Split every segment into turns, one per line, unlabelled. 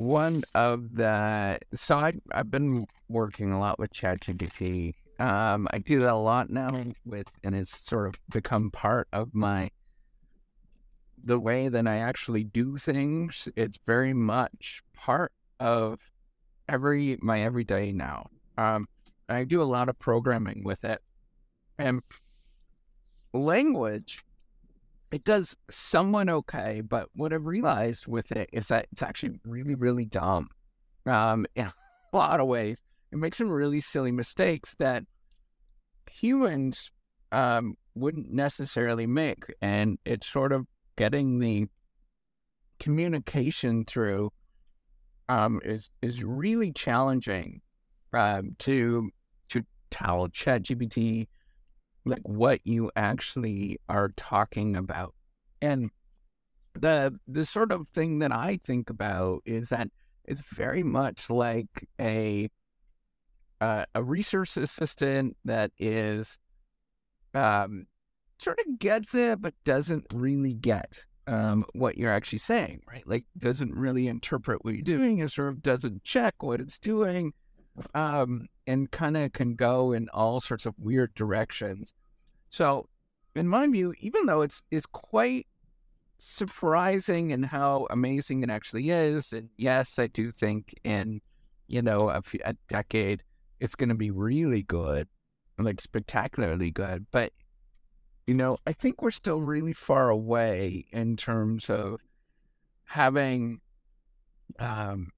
one of the so I I've been working a lot with ChatGPT. Um, I do that a lot now with, and it's sort of become part of my the way that I actually do things. It's very much part of every my everyday now. Um, I do a lot of programming with it, and language it does somewhat okay, but what I've realized with it is that it's actually really, really dumb. Um, in a lot of ways, it makes some really silly mistakes that humans um, wouldn't necessarily make, and it's sort of getting the communication through um, is is really challenging um, to to tell ChatGPT like what you actually are talking about. And the the sort of thing that I think about is that it's very much like a uh, a research assistant that is um, sort of gets it but doesn't really get um, what you're actually saying, right? Like doesn't really interpret what you're doing, and sort of doesn't check what it's doing, um, and kind of can go in all sorts of weird directions. So, in my view, even though it's it's quite surprising and how amazing it actually is, and yes, I do think in you know a, few, a decade it's going to be really good, like spectacularly good. But you know, I think we're still really far away in terms of having um,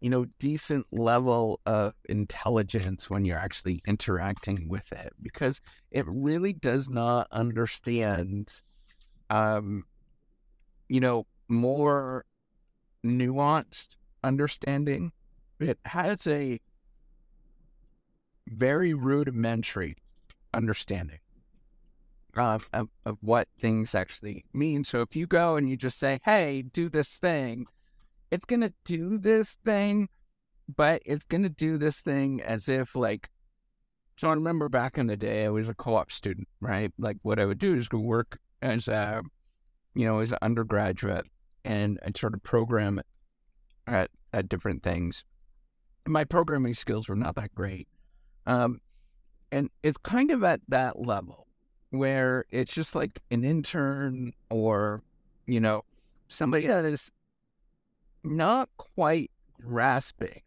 you know, decent level of intelligence when you're actually interacting with it because it really does not understand, um, you know, more nuanced understanding. It has a very rudimentary understanding of, of, of what things actually mean. So if you go and you just say, hey, do this thing, it's going to do this thing, but it's going to do this thing as if like, so I remember back in the day, I was a co-op student, right? Like what I would do is go work as a, you know, as an undergraduate and I'd sort of program at, at different things. My programming skills were not that great. Um, and it's kind of at that level where it's just like an intern or, you know, somebody that is not quite grasping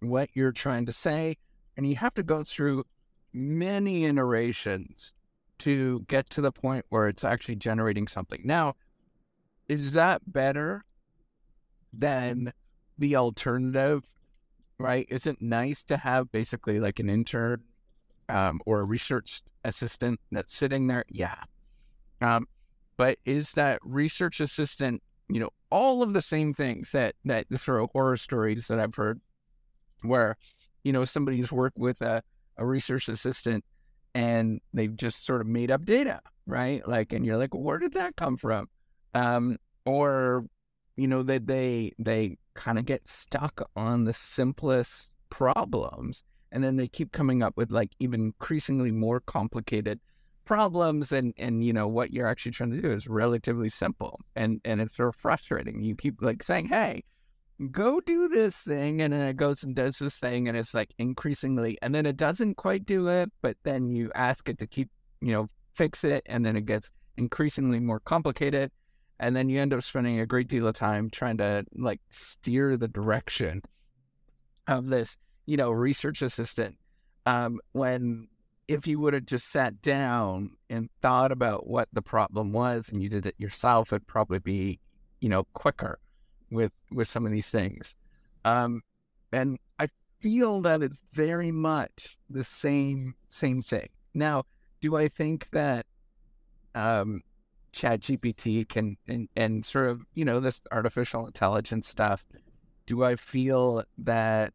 what you're trying to say. And you have to go through many iterations to get to the point where it's actually generating something. Now, is that better than the alternative? Right? Is it nice to have basically like an intern um, or a research assistant that's sitting there? Yeah. Um, but is that research assistant you know, all of the same things that that sort of horror stories that I've heard, where you know somebody's worked with a, a research assistant and they've just sort of made up data, right? Like, and you're like, where did that come from? Um, or you know that they they kind of get stuck on the simplest problems and then they keep coming up with like even increasingly more complicated problems and and you know what you're actually trying to do is relatively simple and and it's sort of frustrating. You keep like saying hey go do this thing and then it goes and does this thing and it's like increasingly and then it doesn't quite do it but then you ask it to keep you know fix it and then it gets increasingly more complicated and then you end up spending a great deal of time trying to like steer the direction of this you know research assistant. Um, when if you would have just sat down and thought about what the problem was and you did it yourself, it'd probably be, you know, quicker with with some of these things. Um, and I feel that it's very much the same same thing. Now, do I think that um, Chat GPT can and, and sort of you know this artificial intelligence stuff? Do I feel that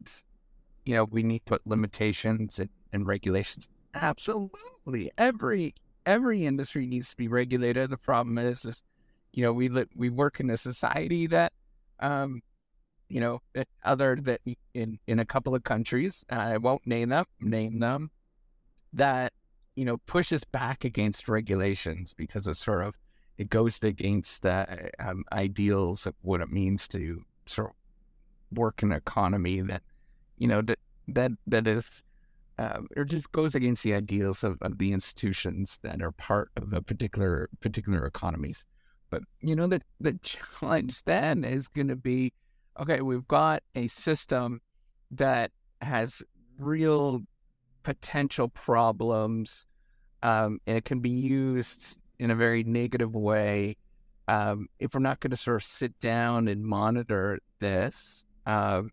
you know we need to put limitations and, and regulations Absolutely. Every every industry needs to be regulated. The problem is, is you know, we li- we work in a society that, um, you know, other that in in a couple of countries, I won't name them, name them, that you know pushes back against regulations because it's sort of it goes against the um, ideals of what it means to sort of work in an economy that you know that that that is um, or just goes against the ideals of, of the institutions that are part of a particular particular economies. But you know that the challenge then is going to be, okay, we've got a system that has real potential problems, um, and it can be used in a very negative way. Um, if we're not going to sort of sit down and monitor this um,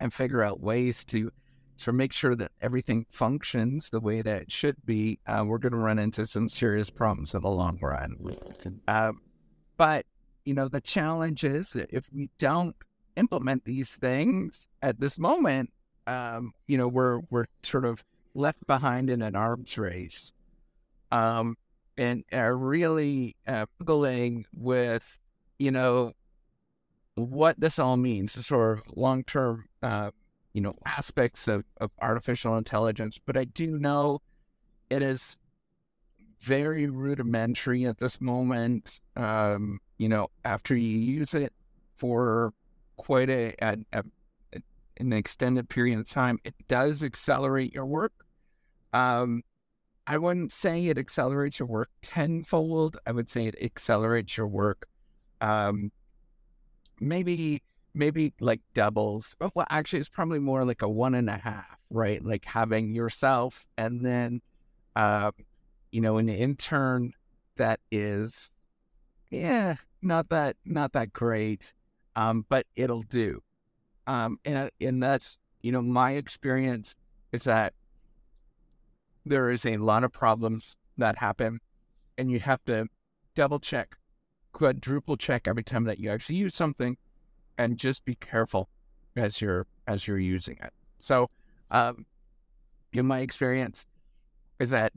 and figure out ways to to make sure that everything functions the way that it should be, uh, we're going to run into some serious problems in the long run. Um, but you know, the challenge is if we don't implement these things at this moment, um, you know, we're we're sort of left behind in an arms race, um, and are really uh, struggling with, you know, what this all means, the sort of long term uh, you know, aspects of, of artificial intelligence, but I do know it is very rudimentary at this moment. Um, you know, after you use it for quite a, a, a, an extended period of time, it does accelerate your work. Um, I wouldn't say it accelerates your work tenfold. I would say it accelerates your work um, maybe maybe like doubles. Oh, well, actually, it's probably more like a one and a half, right? Like having yourself and then, uh, you know, an intern that is, yeah, not that not that great, um, but it'll do. Um, and and that's you know my experience is that there is a lot of problems that happen, and you have to double check, quadruple check every time that you actually use something and just be careful as you're as you're using it. So, um, in my experience, is that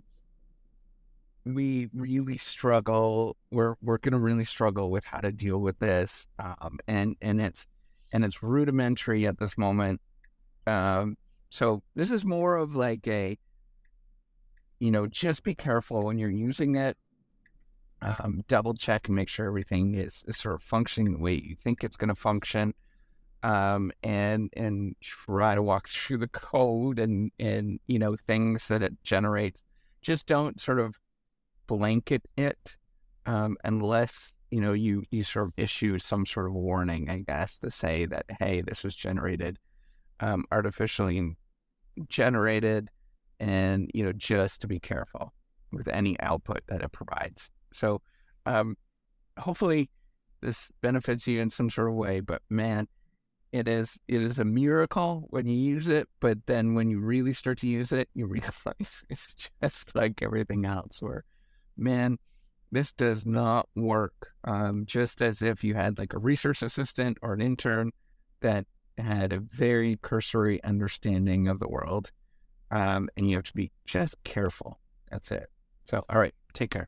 we really struggle. We're we're going to really struggle with how to deal with this, um, and and it's and it's rudimentary at this moment. Um, so this is more of like a, you know, just be careful when you're using it um, double check and make sure everything is, is, sort of functioning the way you think it's going to function, um, and and try to walk through the code and and you know things that it generates. Just don't sort of blanket it um, unless you know you you sort of issue some sort of warning, I guess, to say that hey, this was generated um, artificially generated, and you know just to be careful with any output that it provides. So um, hopefully this benefits you in some sort of way. But man, it is it is a miracle when you use it, but then when you really start to use it, you realize it's just like everything else. Where, man, this does not work. Um, just as if you had like a research assistant or an intern that had a very cursory understanding of the world, um, and you have to be just careful. That's it. So, all right, take care